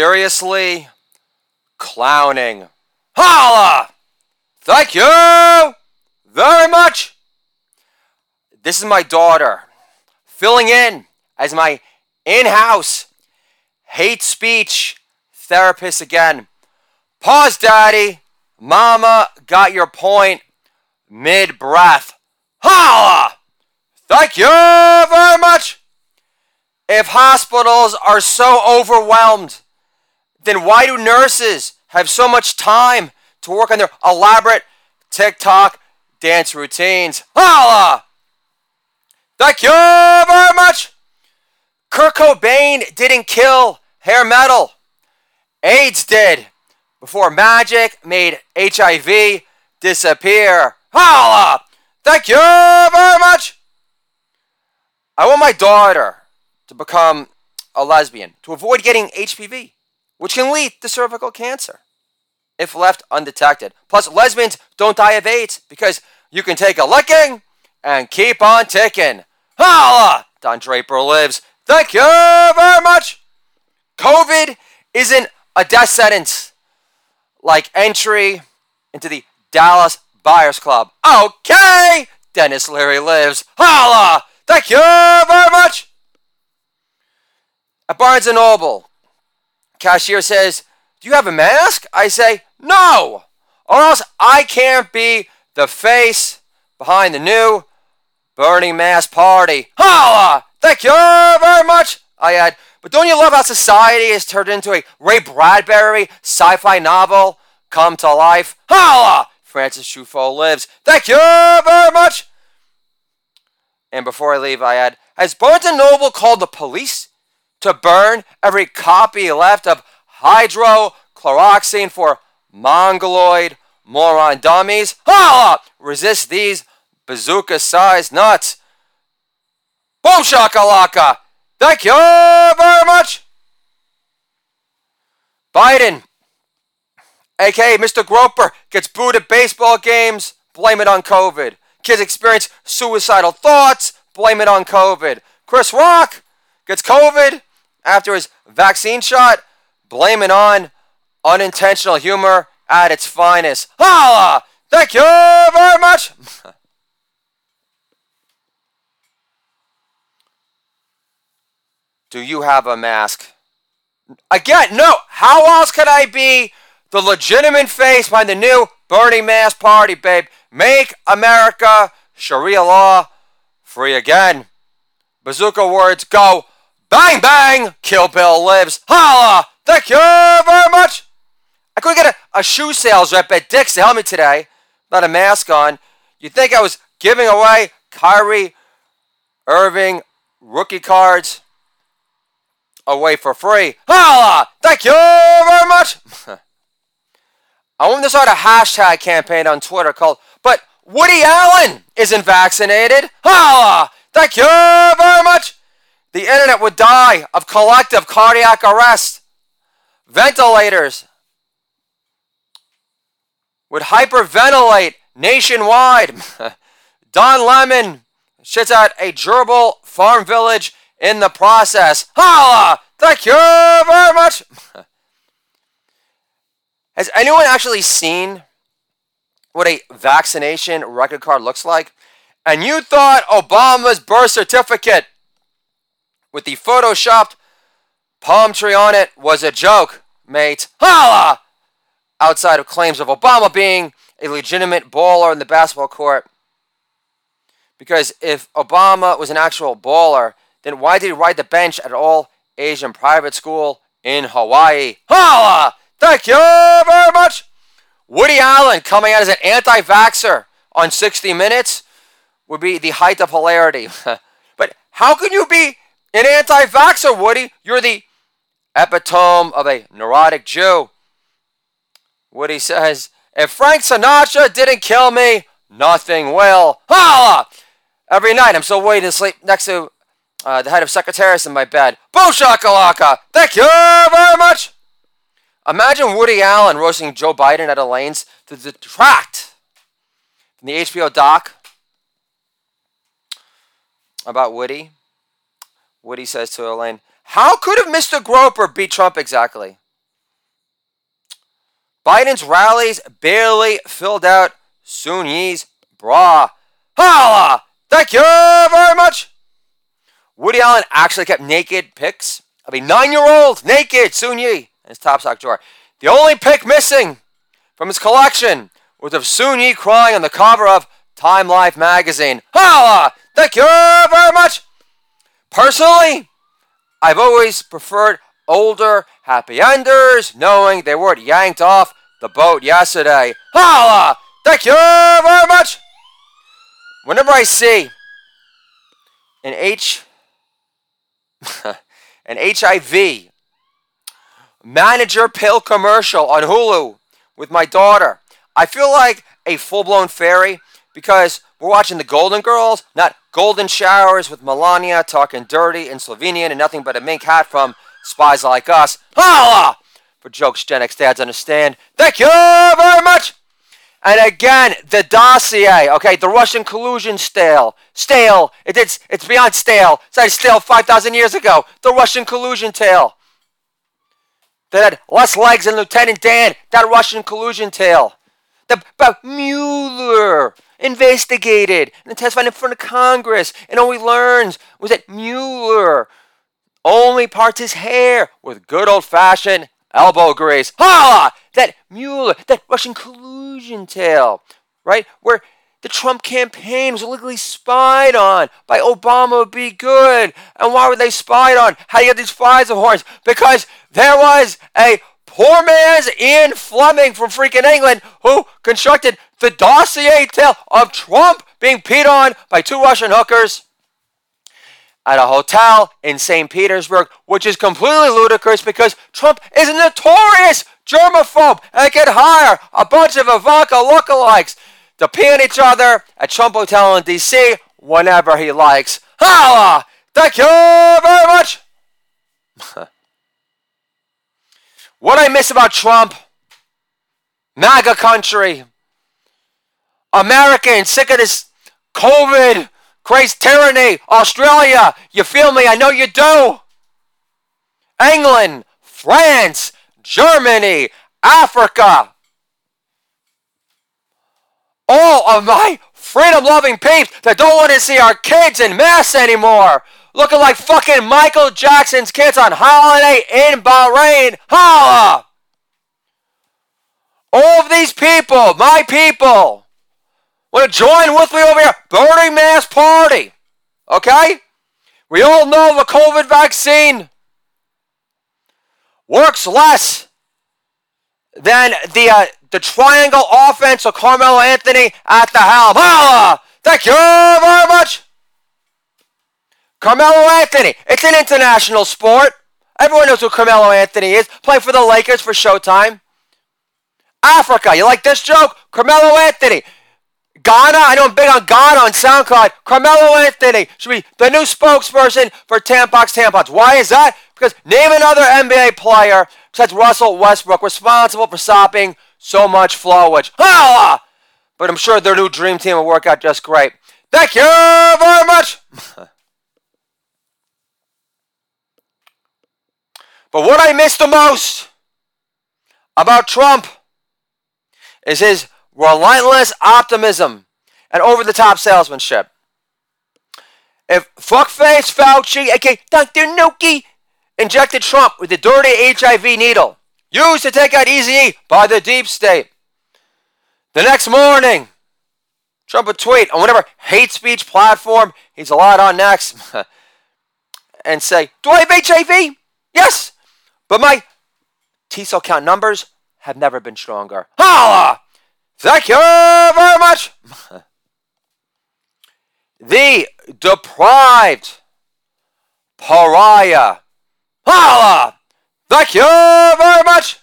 seriously clowning. Holla! Thank you very much. This is my daughter filling in as my in house hate speech therapist again. Pause, Daddy. Mama got your point mid breath. Holla! Thank you very much. If hospitals are so overwhelmed, then why do nurses have so much time to work on their elaborate TikTok dance routines? Holla! Thank you very much. Kurt Cobain didn't kill hair metal. AIDS did before magic made HIV disappear. Holla! Thank you very much. I want my daughter to become a lesbian to avoid getting HPV, which can lead to cervical cancer if left undetected. Plus, lesbians don't die of AIDS because you can take a licking and keep on ticking. Holla! Don Draper lives. Thank you very much. COVID isn't a death sentence like entry into the Dallas Buyers Club. Okay! Denis Leary lives. Holla! Thank you very much. At Barnes & Noble, cashier says, do you have a mask? I say, no, or else I can't be the face behind the new Burning Mask Party. Holla! Thank you very much. I add, but don't you love how society has turned into a Ray Bradbury sci-fi novel come to life? Holla! Francis Truffaut lives. Thank you very much. And before I leave, I add, has Barnes & Noble called the police to burn every copy left of hydrochloroxine for mongoloid moron dummies? Holla! Resist these bazooka-sized nuts. Boom shakalaka! Thank you very much. Biden, aka Mr. Groper, gets booed at baseball games. Blame it on COVID. Kids experience suicidal thoughts. Blame it on COVID. Chris Rock gets COVID after his vaccine shot. blaming on unintentional humor at its finest. Holla! Thank you very much. Do you have a mask? Again, no. How else could I be the legitimate face behind the new Bernie Mask Party, babe? Make America Sharia law free again. Bazooka words go bang bang. Kill Bill lives. Holla! Thank you very much. I couldn't get a, a shoe sales rep at Dick's to help me today. Not a mask on. You think I was giving away Kyrie Irving rookie cards? away for free. Holla! Thank you very much. I want to start a hashtag campaign on Twitter called But Woody Allen isn't vaccinated. Holla! Thank you very much. The internet would die of collective cardiac arrest. Ventilators would hyperventilate nationwide. Don Lemon shits out a gerbil farm village in the process. Holla! Thank you very much. Has anyone actually seen what a vaccination record card looks like? And you thought Obama's birth certificate with the photoshopped palm tree on it was a joke, mate. Holla! Outside of claims of Obama being a legitimate baller in the basketball court. Because if Obama was an actual baller, then why did he ride the bench at all Asian private school in Hawaii? Holla! Thank you very much! Woody Allen coming out as an anti vaxxer on 60 Minutes would be the height of hilarity. but how can you be an anti vaxxer, Woody? You're the epitome of a neurotic Jew. Woody says, if Frank Sinatra didn't kill me, nothing will. Holla! Every night I'm still waiting to sleep next to uh, the head of Secretariats in my bed. Boom shakalaka! Thank you very much! Imagine Woody Allen roasting Joe Biden at Elaine's to detract from the HBO doc about Woody. Woody says to Elaine, How could have Mr. Groper beat Trump exactly? Biden's rallies barely filled out Soon Yi's bra. Holla! Thank you very much. Woody Allen actually kept naked pics of a nine-year-old naked Soon Yi in his top sock drawer. The only pic missing from his collection was of Soon Yi crying on the cover of Time Life magazine. Holla! Thank you very much. Personally, I've always preferred older happy enders, knowing they weren't yanked off the boat yesterday. Holla! Thank you very much. Whenever I see an H an HIV manager pill commercial on Hulu with my daughter, I feel like a full-blown fairy because we're watching the Golden Girls, not Golden Showers with Melania talking dirty in Slovenian and nothing but a mink hat from Spies Like Us. Holla! For jokes Gen X dads understand. Thank you very much! And again, the dossier, okay, the Russian collusion stale. Stale. It, it's, it's beyond stale. It's like stale 5,000 years ago. The Russian collusion tale. That had less legs than Lieutenant Dan. That Russian collusion tale. The, about Mueller investigated and testified in front of Congress. And all we learned was that Mueller only parts his hair with good old fashioned elbow grease. Holla! That Mueller, that Russian collusion tale, right? Where the Trump campaign was illegally spied on by Obama be good. And why were they spied on? How do you get these Pfizer horns? Because there was a poor man's Ian Fleming from freaking England who constructed the dossier tale of Trump being peed on by two Russian hookers at a hotel in St. Petersburg, which is completely ludicrous because Trump is a notorious germaphobe and can hire a bunch of Ivanka lookalikes to pee on each other at Trump Hotel in D.C. whenever he likes. Holla! Thank you very much! what I miss about Trump, MAGA country, Americans sick of this COVID crazy tyranny, Australia, you feel me? I know you do. England, France, Germany, Africa. All of my freedom loving peeps that don't want to see our kids in mass anymore. Looking like fucking Michael Jackson's kids on holiday in Bahrain. Holla! All of these people, my people, want to join with me over here? Burning Mass Party. Okay? We all know the COVID vaccine works less than the uh, the triangle offense of Carmelo Anthony at the helm. Holla! Thank you very much. Carmelo Anthony. It's an international sport. Everyone knows who Carmelo Anthony is. Playing for the Lakers for Showtime. Africa. You like this joke? Carmelo Anthony. Ghana, I know I'm big on Ghana on SoundCloud. Carmelo Anthony should be the new spokesperson for Tampax Tampons. Why is that? Because name another NBA player besides Russell Westbrook responsible for stopping so much flowage. Holla! But I'm sure their new dream team will work out just great. Thank you very much. but what I miss the most about Trump is his relentless optimism, and over the top salesmanship. If fuckface Fauci, aka Dr. Gnocchi, injected Trump with the dirty HIV needle used to take out Easy by the deep state, the next morning, Trump would tweet on whatever hate speech platform he's allowed on next and say, Do I have HIV? Yes, but my T cell count numbers have never been stronger. Holla! Thank you very much. the deprived pariah. Holla! Thank you very much.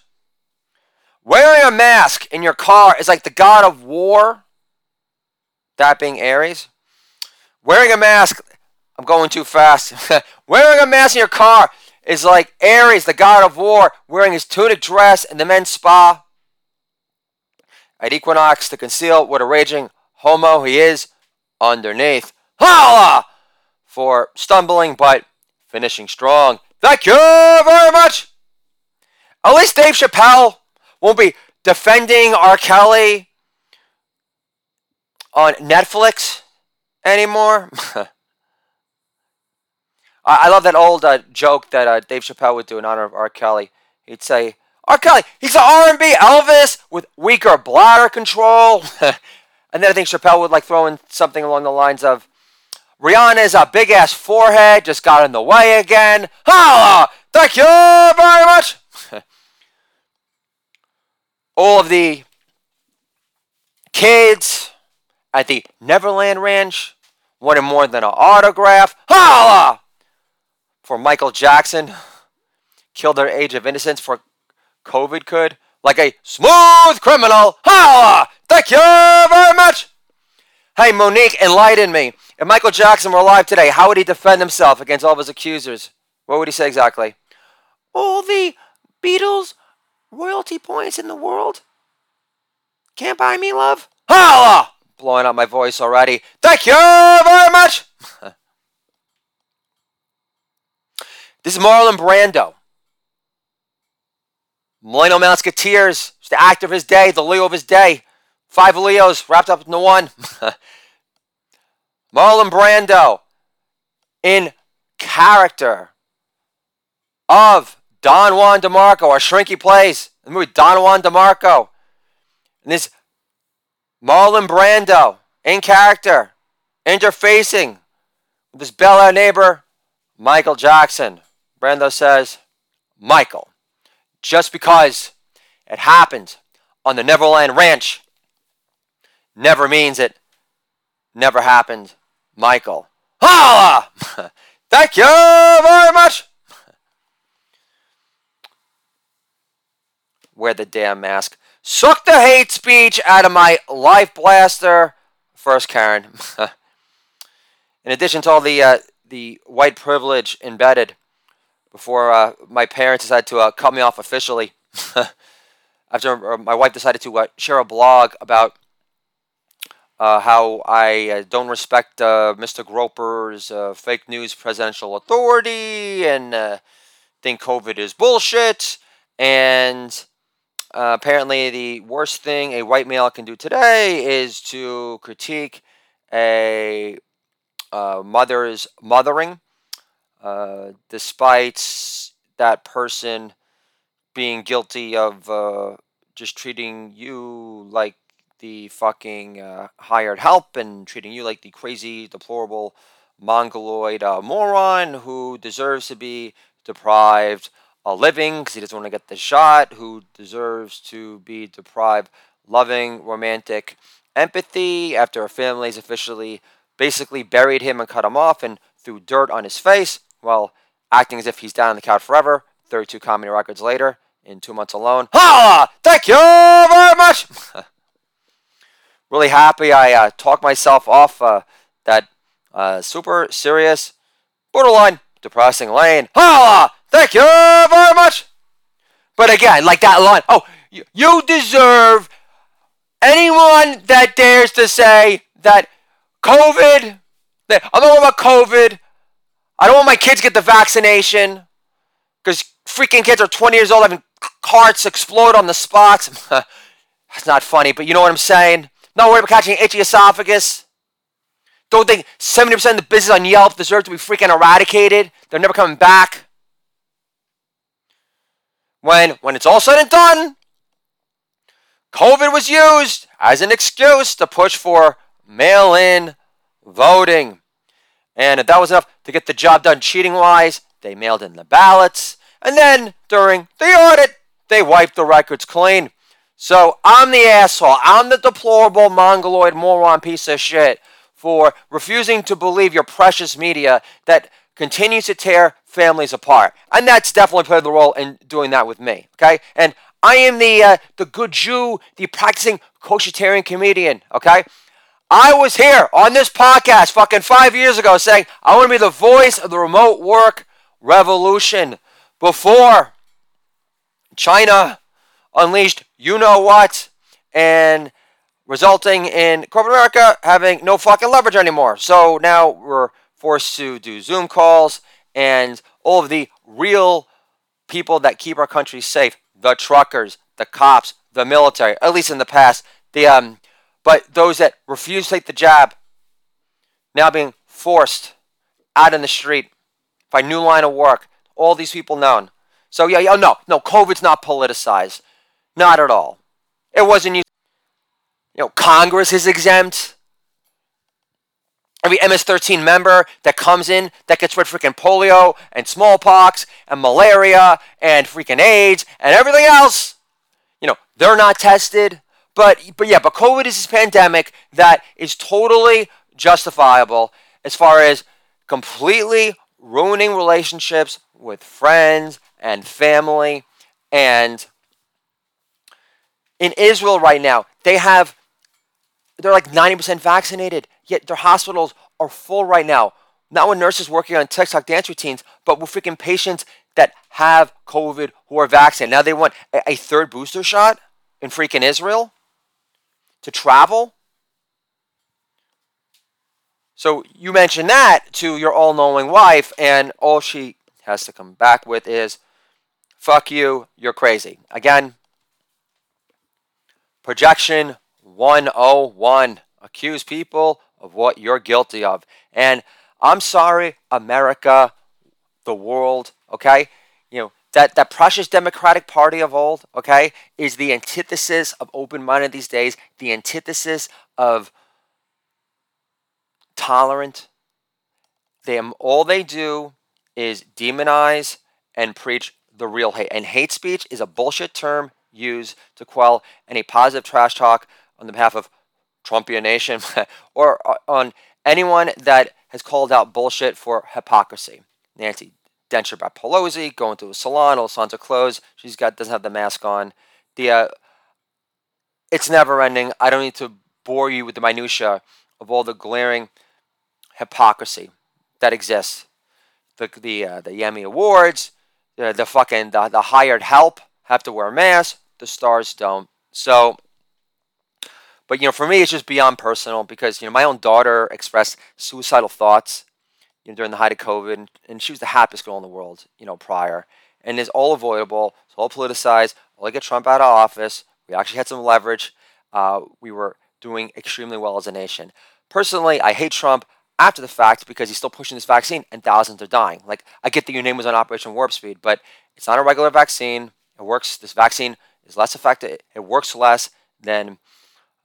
Wearing a mask in your car is like the god of war. That being Ares. Wearing a mask, I'm going too fast. Wearing a mask in your car is like Ares, the god of war, wearing his tunic dress in the men's spa at Equinox to conceal what a raging homo he is underneath. Holla! For stumbling but finishing strong. Thank you very much! At least Dave Chappelle won't be defending R. Kelly on Netflix anymore. I love that old uh, joke that uh, Dave Chappelle would do in honor of R. Kelly. He'd say, R. Kelly, he's an R&B Elvis with weaker bladder control. and then I think Chappelle would like throw in something along the lines of, Rihanna's a big ass forehead just got in the way again. Holla! Thank you very much. All of the kids at the Neverland Ranch wanted more than an autograph. Holla! For Michael Jackson killed their age of innocence for COVID could. Like a smooth criminal. Holla! Thank you very much. Hey, Monique, enlighten me. If Michael Jackson were alive today, how would he defend himself against all of his accusers? What would he say exactly? All the Beatles royalty points in the world can't buy me love. Holla! Blowing out my voice already. Thank you very much. this is Marlon Brando. Millennial Musketeers, the actor of his day, the Leo of his day. Five Leos wrapped up into one. Marlon Brando in character of Don Juan DeMarco, or Shrinky plays the movie Don Juan DeMarco. And this Marlon Brando in character, interfacing with his Bel Air neighbor, Michael Jackson. Brando says, Michael, just because it happened on the Neverland Ranch never means it never happened Michael. Holla! Thank you very much. Wear the damn mask. Suck the hate speech out of my life blaster. First, Karen. In addition to all the uh, the white privilege embedded before uh, my parents decided to uh, cut me off officially, after uh, my wife decided to uh, share a blog about uh, how I uh, don't respect Mr. Groper's fake news presidential authority and think COVID is bullshit. And apparently, the worst thing a white male can do today is to critique a mother's mothering, despite that person being guilty of just treating you like the fucking uh, hired help and treating you like the crazy, deplorable, mongoloid uh, moron who deserves to be deprived a living because he doesn't want to get the shot, who deserves to be deprived loving, romantic empathy after a family's officially basically buried him and cut him off and threw dirt on his face while acting as if he's down on the couch forever. 32 comedy records later, in two months alone. Holla! Thank you very much! really happy I uh, talked myself off uh, that uh, super serious, borderline depressing lane. Holla! Thank you very much. But again, like that line. Oh, you, you deserve anyone that dares to say that COVID. That I'm not about COVID. I don't want my kids to get the vaccination because freaking kids are 20 years old having carts explode on the spots. That's not funny, but you know what I'm saying. Not worried about catching itchy esophagus. Don't think 70% of the business on Yelp deserve to be freaking eradicated. They're never coming back. When, when it's all said and done, COVID was used as an excuse to push for mail in voting. And if that was enough to get the job done cheating wise, they mailed in the ballots. And then during the audit, they wiped the records clean. So I'm the asshole. I'm the deplorable mongoloid moron piece of shit for refusing to believe your precious media that continues to tear families apart. And that's definitely played the role in doing that with me. Okay? And I am the uh, the good Jew, the practicing koshitarian comedian. Okay? I was here on this podcast fucking five years ago saying I want to be the voice of the remote work revolution before China unleashed you know what and resulting in corporate America having no fucking leverage anymore. So now we're forced to do Zoom calls and all of the real people that keep our country safe the truckers, the cops, the military, at least in the past. The um, but those that refuse to take the jab now being forced out in the street by new line of work. All these people known. So yeah, yeah, no, no, COVID's not politicized, not at all. It wasn't. You know, Congress is exempt. Every MS-13 member that comes in that gets rid of freaking polio and smallpox and malaria and freaking AIDS and everything else, you know, they're not tested. But but yeah, but COVID is this pandemic that is totally justifiable as far as completely ruining relationships with friends and family and in Israel right now, they have they're like 90% vaccinated, yet their hospitals are full right now. Not with nurses working on TikTok dance routines, but with freaking patients that have COVID who are vaccinated. Now they want a, a third booster shot in freaking Israel to travel. So you mention that to your all knowing wife, and all she has to come back with is, fuck you, you're crazy. Again, projection 101. Accuse people of what you're guilty of. And I'm sorry, America, the world, okay? That, that precious Democratic Party of old, okay, is the antithesis of open minded these days, the antithesis of tolerant. They, all they do is demonize and preach the real hate. And hate speech is a bullshit term used to quell any positive trash talk on the behalf of Trumpian Nation or uh, on anyone that has called out bullshit for hypocrisy. Nancy denture by Pelosi, going to a salon, are closed. She's got doesn't have the mask on. The uh, it's never ending. I don't need to bore you with the minutia of all the glaring hypocrisy that exists. The the uh, the Emmy Awards, the, the fucking the, the hired help have to wear masks. The stars don't. So, but you know, for me, it's just beyond personal because you know my own daughter expressed suicidal thoughts you know, during the height of COVID, and she was the happiest girl in the world, you know, prior. And it's all avoidable. It's all politicized. All get Trump out of office. We actually had some leverage. Uh, we were doing extremely well as a nation. Personally, I hate Trump after the fact because he's still pushing this vaccine and thousands are dying. Like, I get that your name was on Operation Warp Speed, but it's not a regular vaccine. It works. This vaccine is less effective. It works less than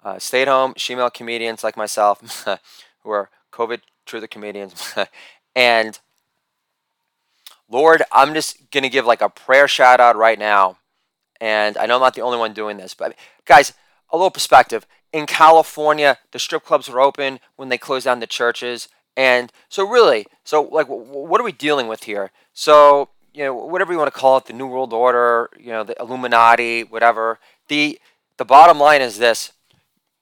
uh, stay at home female comedians like myself who are COVID truther comedians. and Lord, I'm just going to give like a prayer shout out right now. And I know I'm not the only one doing this, but guys, a little perspective. In California, the strip clubs were open when they closed down the churches. And so, really, so like, what are we dealing with here? So, you know, whatever you want to call it, the New World Order, you know, the Illuminati, whatever. The the bottom line is this: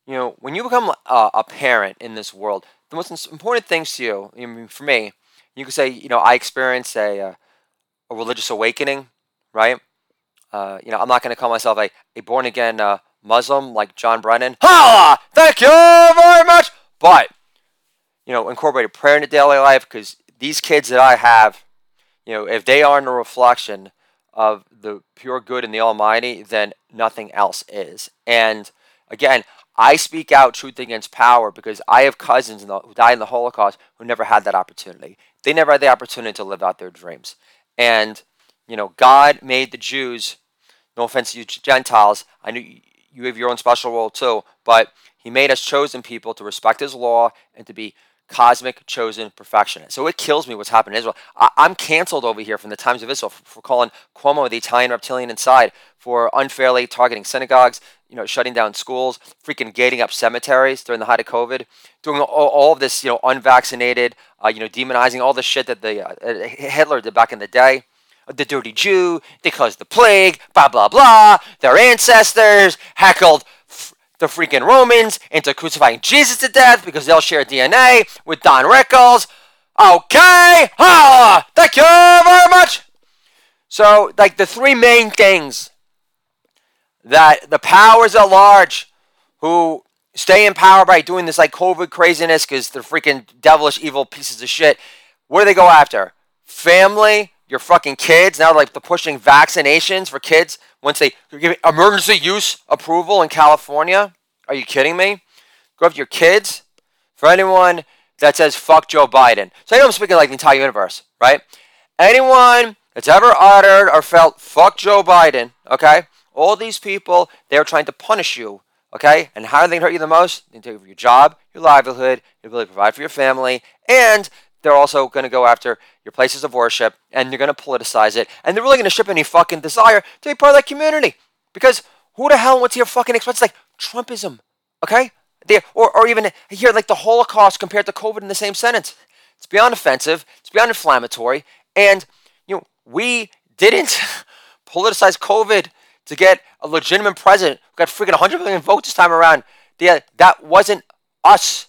you know, when you become a, a parent in this world, the most important things to you, I mean, for me, you could say, you know, I experienced a, uh, a religious awakening, right? Uh, you know, I'm not going to call myself a, a born again uh, Muslim like John Brennan. Ha! Thank you very much. But, you know, incorporated prayer into daily life because these kids that I have, you know, if they aren't a reflection of the pure good and the Almighty, then nothing else is. And again, I speak out truth against power because I have cousins the, who died in the Holocaust who never had that opportunity. They never had the opportunity to live out their dreams. And, you know, God made the Jews, no offense to you Gentiles, I know you have your own special role too, but He made us chosen people to respect His law and to be cosmic chosen perfectionist. So it kills me what's happened in Israel. I, am canceled over here from the Times of Israel for, for, calling Cuomo the Italian reptilian inside, for unfairly targeting synagogues, you know, shutting down schools, freaking gating up cemeteries during the height of COVID, doing all, all of this, you know, unvaccinated, uh, you know, demonizing all the shit that the uh, Hitler did back in the day. The dirty Jew, they caused the plague, blah blah blah. Their ancestors heckled the freaking Romans into crucifying Jesus to death because they'll share DNA with Don Rickles. Okay, ah, thank you very much. So, like the three main things that the powers at large who stay in power by doing this like COVID craziness because they're freaking devilish, evil pieces of shit. What do they go after? Family, your fucking kids now, like they're pushing vaccinations for kids once they give emergency use approval in California. Are you kidding me? Go after your kids. For anyone that says fuck Joe Biden, so I know I'm speaking like the entire universe, right? Anyone that's ever uttered or felt fuck Joe Biden, okay? All these people, they're trying to punish you, okay? And how are they hurt you the most? They take your job, your livelihood, your ability to provide for your family, and they're also going to go after your places of worship, and they're going to politicize it, and they're really going to ship any fucking desire to be part of that community. Because who the hell wants to hear fucking express like Trumpism, okay? They, or, or even hear like the Holocaust compared to COVID in the same sentence. It's beyond offensive. It's beyond inflammatory. And you know, we didn't politicize COVID to get a legitimate president who got freaking 100 million votes this time around. Yeah, that wasn't us.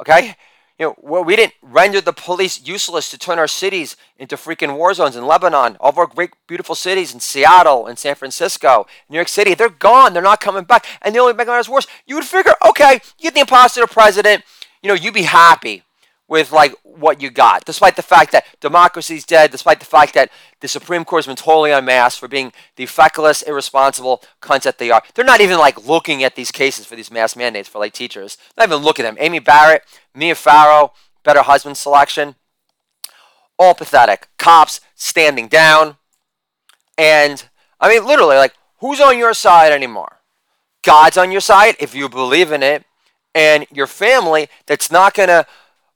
Okay? You know, well we didn't render the police useless to turn our cities into freaking war zones in Lebanon. All of our great, beautiful cities in Seattle and San Francisco, New York City, they're gone. They're not coming back. And the only making matters worse, you would figure, okay, you get the imposter president, you know, you'd be happy with like what you got, despite the fact that democracy's dead, despite the fact that the Supreme Court has been totally unmasked for being the feckless, irresponsible cunts that they are. They're not even like looking at these cases for these mass mandates for like teachers. Not even looking at them. Amy Barrett, Mia Farrow, better husband selection. All pathetic. Cops standing down. And I mean, literally, like, who's on your side anymore? God's on your side if you believe in it, and your family that's not to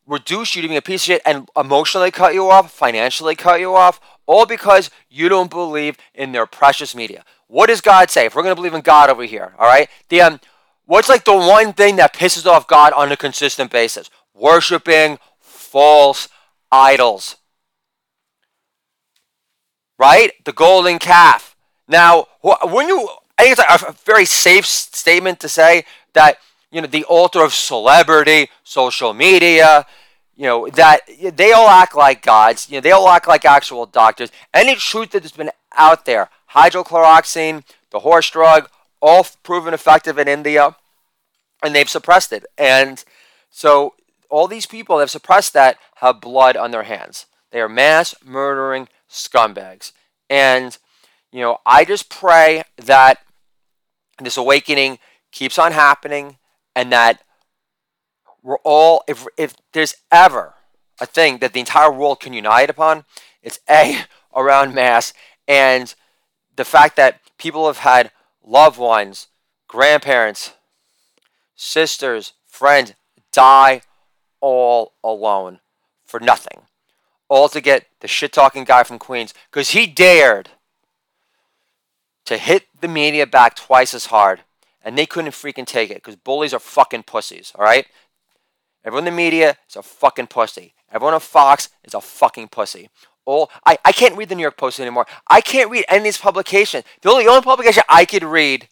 reduce you to being a piece of shit and emotionally cut you off, financially cut you off, all because you don't believe in their precious media. What does God say? If we're going to believe in God over here, all right? The um, what's like the one thing that pisses off God on a consistent basis? Worshipping false idols. Right? The golden calf. Now, when you, I think it's a very safe statement to say that you know, the altar of celebrity, social media, you know, that they all act like gods. You know, they all act like actual doctors. Any truth that has been out there, hydrochloroxine, the horse drug, all proven effective in India, and they've suppressed it. And so all these people that have suppressed that have blood on their hands. They are mass murdering scumbags. And, you know, I just pray that this awakening keeps on happening and that we're all if if there's ever a thing that the entire world can unite upon, it's a around mass and the fact that people have had loved ones, grandparents, sisters, friends die all alone for nothing. All to get the shit talking guy from Queens because he dared to hit the media back twice as hard and they couldn't freaking take it because bullies are fucking pussies, all right? Everyone in the media is a fucking pussy. Everyone on Fox is a fucking pussy. All I, I can't read the New York Post anymore. I can't read any of these publications. The only, the only publication I could read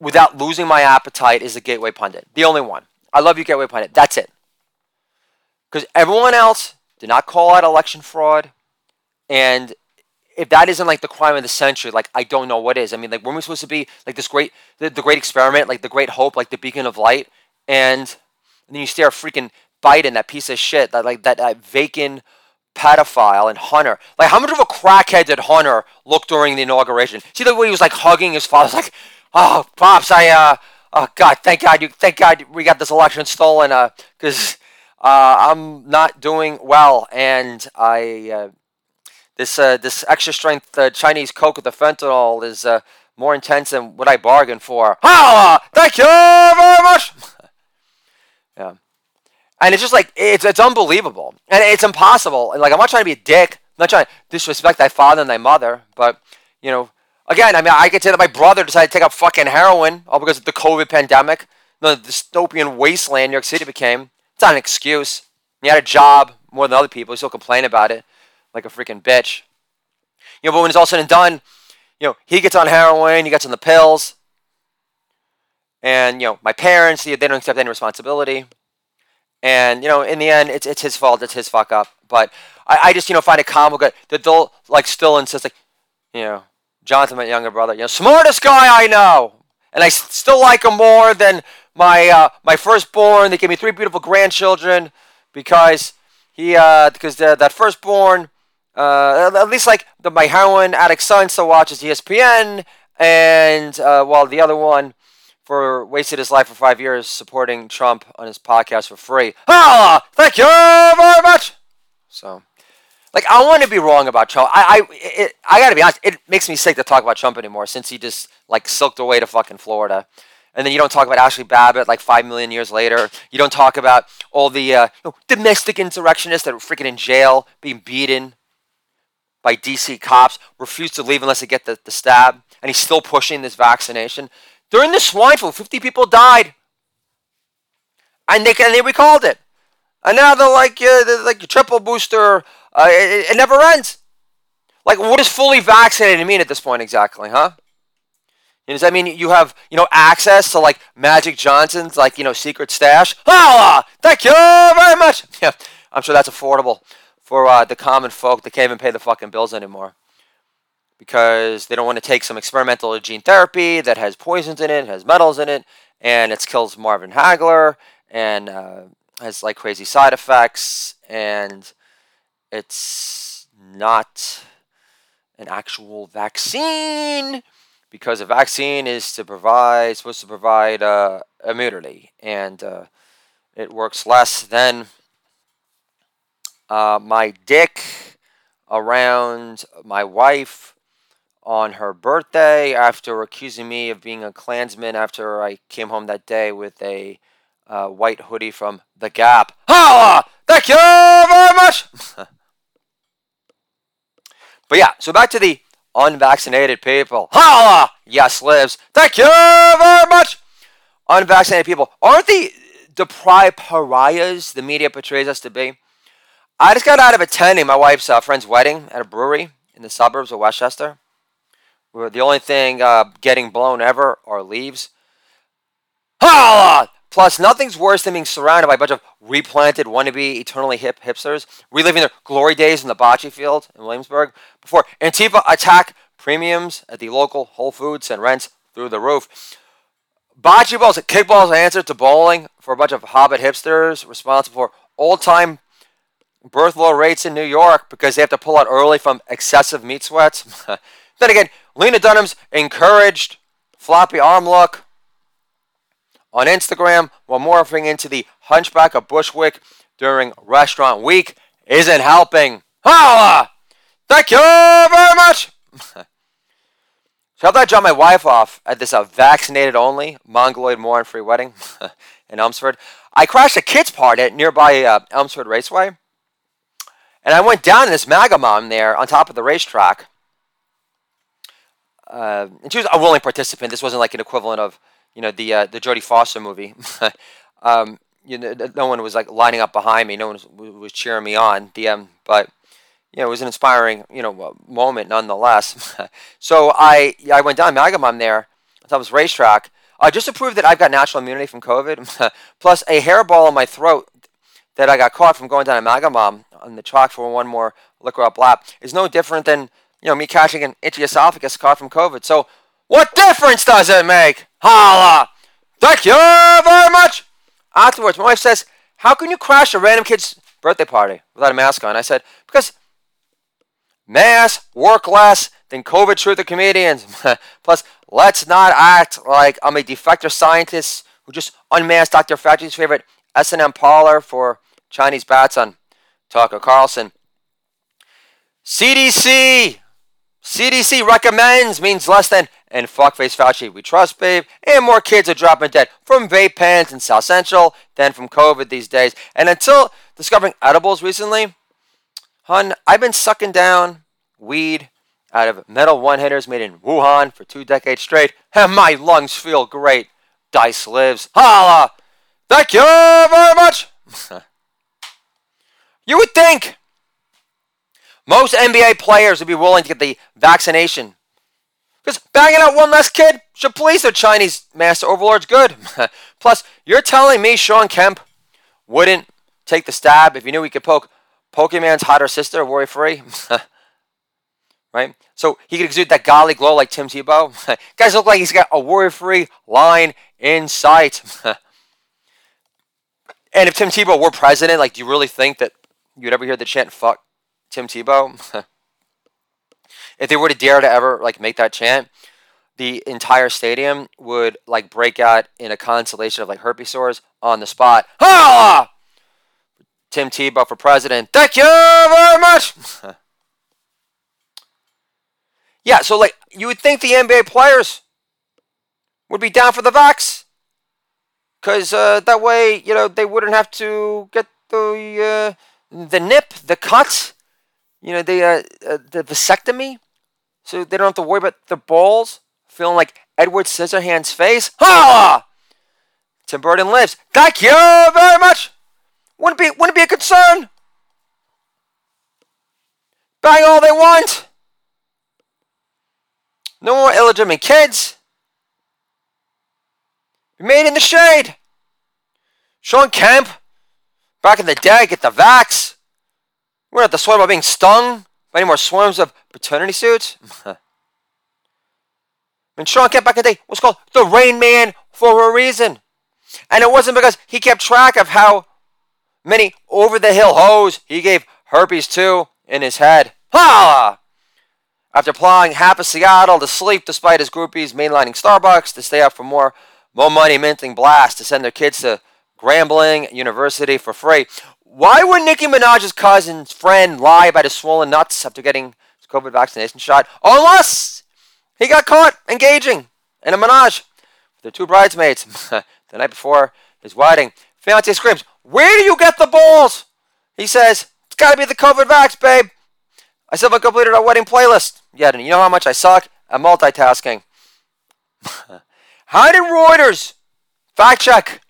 without losing my appetite is the Gateway Pundit. The only one. I love you, Gateway Pundit. That's it. Because everyone else did not call out election fraud, and if that isn't like the crime of the century, like I don't know what is. I mean, like when we supposed to be like this great, the, the great experiment, like the great hope, like the beacon of light, and, and then you stare freaking Biden, that piece of shit, that like that, that vacant pedophile and Hunter. Like how much of a crackhead did Hunter look during the inauguration? See the way he was like hugging his father, like, oh pops, I uh, oh God, thank God you, thank God we got this election stolen, uh, because. Uh, I'm not doing well, and I uh, this uh, this extra strength uh, Chinese Coke with the fentanyl is uh, more intense than what I bargained for. Holla! Thank you very much. yeah, and it's just like it's it's unbelievable and it's impossible. And like I'm not trying to be a dick. I'm not trying to disrespect thy father and thy mother, but you know, again, I mean, I could say that my brother decided to take up fucking heroin all because of the COVID pandemic, the dystopian wasteland New York City became. It's not an excuse. He had a job more than other people. He still complain about it like a freaking bitch. You know, but when it's all said and done, you know, he gets on heroin, he gets on the pills, and you know, my parents, they don't accept any responsibility. And you know, in the end, it's it's his fault. It's his fuck up. But I, I just you know find it comical that they'll like still insist like, you know, Jonathan, my younger brother, you know, smartest guy I know, and I still like him more than my uh, my firstborn. They gave me three beautiful grandchildren because he uh, because that firstborn Uh, at least like the, my heroin addict son still watches ESPN, and uh, while the other one for wasted his life for five years supporting Trump on his podcast for free. Ah, thank you very much. So, like, I want to be wrong about Trump. I, I, it, I got to be honest. It makes me sick to talk about Trump anymore since he just like silked away to fucking Florida. And then you don't talk about Ashli Babbitt like five million years later. You don't talk about all the uh, domestic insurrectionists that are freaking in jail, being beaten by DC cops, refused to leave unless they get the, the stab, and he's still pushing this vaccination. During the swine flu, 50 people died, and they and they recalled it, and now they're like they're like triple booster. Uh, it, it never ends. Like, what does fully vaccinated mean at this point exactly, huh? Does that mean you have, you know, access to like Magic Johnson's like, you know, secret stash? Ah, thank you very much. Yeah, I'm sure that's affordable for uh, the common folk that can't even pay the fucking bills anymore. Because they don't want to take some experimental gene therapy that has poisons in it, has metals in it, and it kills Marvin Hagler and uh, has like crazy side effects, and it's not an actual vaccine because a vaccine is to provide supposed to provide uh, immunity, and uh, it works less than uh, my dick around my wife on her birthday after accusing me of being a Klansman after I came home that day with a uh, white hoodie from The Gap. Holla! Thank you very much! but yeah, so back to the unvaccinated people. Holla! Yes, lives. Thank you very much. Unvaccinated people aren't the deprived pariahs the media portrays us to be. I just got out of attending my wife's uh, friend's wedding at a brewery in the suburbs of Westchester. Where the only thing uh, getting blown ever are leaves. Holla! Plus, nothing's worse than being surrounded by a bunch of replanted wannabe eternally hip hipsters reliving their glory days in the bocce field in Williamsburg before Antifa attack premiums at the local Whole Foods and rents through the roof. Bocce balls, a kickballs answer to bowling for a bunch of hobbit hipsters responsible for old-time birth low rates in New York because they have to pull out early from excessive meat sweats. then again, Lena Dunham's encouraged floppy arm look on Instagram while morphing into the hunchback of Bushwick during restaurant week isn't helping. Holla! Thank you very much! so after I dropped my wife off at this uh, vaccinated only Mongoloid moron free wedding in Elmsford, I crashed a kids party at nearby uh, Elmsford Raceway. And I went down in this MAGA mom there on top of the racetrack. Uh, and she was a willing participant. This wasn't like an equivalent of you know the uh, the Jodie Foster movie. um, you know, no one was like lining up behind me. No one was, was cheering me on. The um, but you know, it was an inspiring you know moment nonetheless. so I I went down Magamon there on top of this racetrack. Uh, just to prove that I've got natural immunity from COVID, plus a hairball in my throat that I got caught from going down a Magamom um, on the track for one more liquor up lap is no different than you know me catching an itchy esophagus caught from COVID. So what difference does it make? Holla! Thank you very much. Afterwards, my wife says, "How can you crash a random kid's birthday party without a mask on?" I said, "Because masks work less than COVID truther comedians. Plus, let's not act like I'm a defector scientist who just unmasked Dr. Fauci's favorite S&M parlor for Chinese bats on Tucker Carlson. CDC! CDC recommends means less than, and fuckface Fauci, we trust, babe. And more kids are dropping dead from vape pens in South Central than from COVID these days. And until discovering edibles recently, hun, I've been sucking down weed out of metal one hitters made in Wuhan for two decades straight, and my lungs feel great. Dice lives. Holla! Thank you very much! you would think most NBA players would be willing to get the vaccination. Because banging out one less kid should please their Chinese master overlords good. Plus, you're telling me Shawn Kemp wouldn't take the stab if he knew he could poke Pokemon's hotter sister worry free? right? So he could exude that golly glow like Tim Tebow. Guys look like he's got a worry free line in sight. And if Tim Tebow were president, like, do you really think that you'd ever hear the chant "fuck Tim Tebow, if they were to dare to ever like make that chant, the entire stadium would like break out in a constellation of like herpes sores on the spot. Holla! Tim Tebow for president. Thank you very much. yeah, so like you would think the NBA players would be down for the vax, because uh, that way you know they wouldn't have to get the uh, the nip, the cut, you know the uh, uh the vasectomy, so they don't have to worry about the balls feeling like Edward Scissorhands' face. Ha! Tim Burton lives. Thank you very much. Wouldn't be wouldn't be a concern. Bang all they want. No more illegitimate kids. Made in the shade. Shawn Kemp, back in the day, get the vax. We don't have to sweat about being stung by any more swarms of paternity suits. And Shawn Kemp back in the day was called the Rain Man for a reason. And it wasn't because he kept track of how many over the hill hoes he gave herpes to in his head. Ha! After plowing half of Seattle to sleep despite his groupies mainlining Starbucks to stay up for more more money minting blast to send their kids to Grambling University for free. Why would Nicki Minaj's cousin's friend lie about his swollen nuts after getting his COVID vaccination shot? Unless he got caught engaging in a menage with the two bridesmaids the night before his wedding. Fiance screams, Where do you get the balls? He says, It's gotta be the COVID vax, babe. I still haven't completed our wedding playlist yet, and you know how much I suck at multitasking. how did Reuters fact check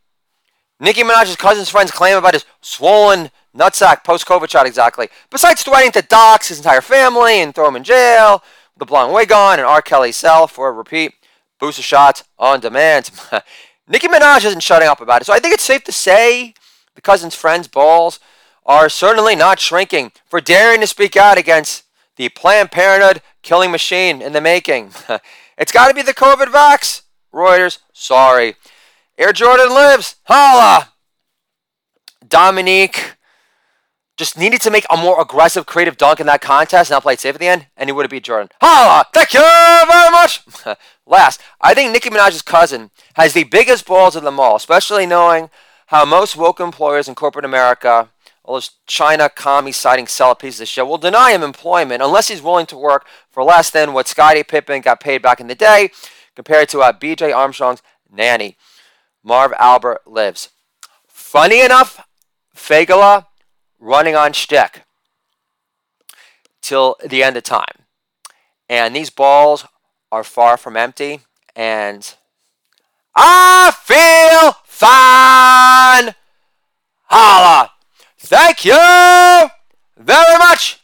Nicki Minaj's cousin's friend's claim about his swollen nutsack post COVID shot exactly? Besides threatening to dox his entire family and throw him in jail, the blonde wig on, and R. Kelly cell for a repeat booster shots on demand. Nicki Minaj isn't shutting up about it, so I think it's safe to say the cousin's friends' balls are certainly not shrinking for daring to speak out against the Planned Parenthood killing machine in the making. it's got to be the COVID vax. Reuters, sorry. Air Jordan lives. Holla! Dominique just needed to make a more aggressive, creative dunk in that contest and play it safe at the end, and he would have beat Jordan. Holla! Thank you very much! Last, I think Nicki Minaj's cousin has the biggest balls of them all, especially knowing how most woke employers in corporate America, all those China commie citing seller pieces of shit, will deny him employment unless he's willing to work for less than what Scottie Pippen got paid back in the day, compared to uh, B.J. Armstrong's nanny. Marv Albert lives. Funny enough, Fagala running on shtick till the end of time. And these balls are far from empty. And I feel fine. Holla. Thank you very much.